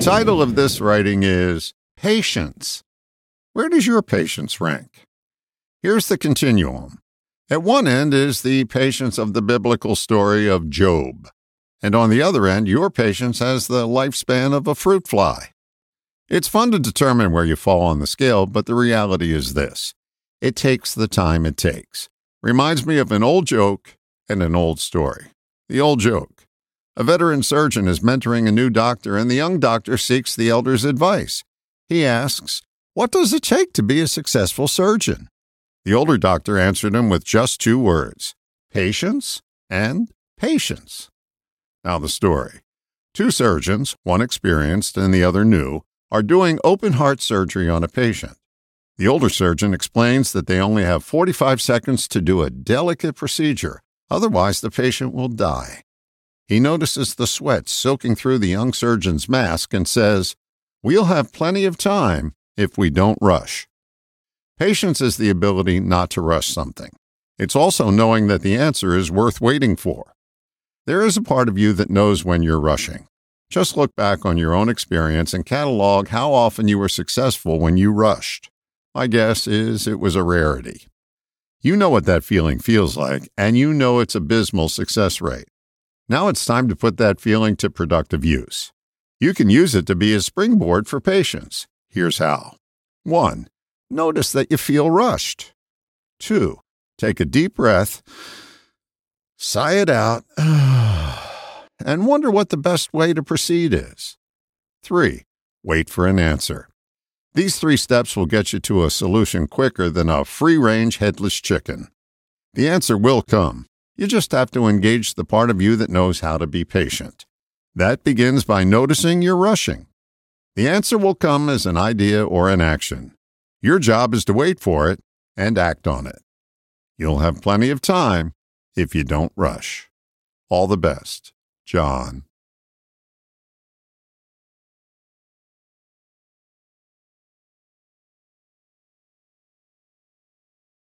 title of this writing is Patience. Where does your patience rank? Here's the continuum. At one end is the patience of the biblical story of Job. And on the other end, your patience has the lifespan of a fruit fly. It's fun to determine where you fall on the scale, but the reality is this it takes the time it takes. Reminds me of an old joke and an old story. The old joke a veteran surgeon is mentoring a new doctor, and the young doctor seeks the elder's advice. He asks, What does it take to be a successful surgeon? The older doctor answered him with just two words patience and patience. Now, the story. Two surgeons, one experienced and the other new, are doing open heart surgery on a patient. The older surgeon explains that they only have 45 seconds to do a delicate procedure, otherwise, the patient will die. He notices the sweat soaking through the young surgeon's mask and says, We'll have plenty of time if we don't rush. Patience is the ability not to rush something. It's also knowing that the answer is worth waiting for. There is a part of you that knows when you're rushing. Just look back on your own experience and catalog how often you were successful when you rushed. My guess is it was a rarity. You know what that feeling feels like, and you know its abysmal success rate. Now it's time to put that feeling to productive use. You can use it to be a springboard for patience. Here's how 1. Notice that you feel rushed. 2. Take a deep breath, sigh it out, and wonder what the best way to proceed is. 3. Wait for an answer. These three steps will get you to a solution quicker than a free range headless chicken. The answer will come. You just have to engage the part of you that knows how to be patient. That begins by noticing you're rushing. The answer will come as an idea or an action. Your job is to wait for it and act on it. You'll have plenty of time if you don't rush. All the best, John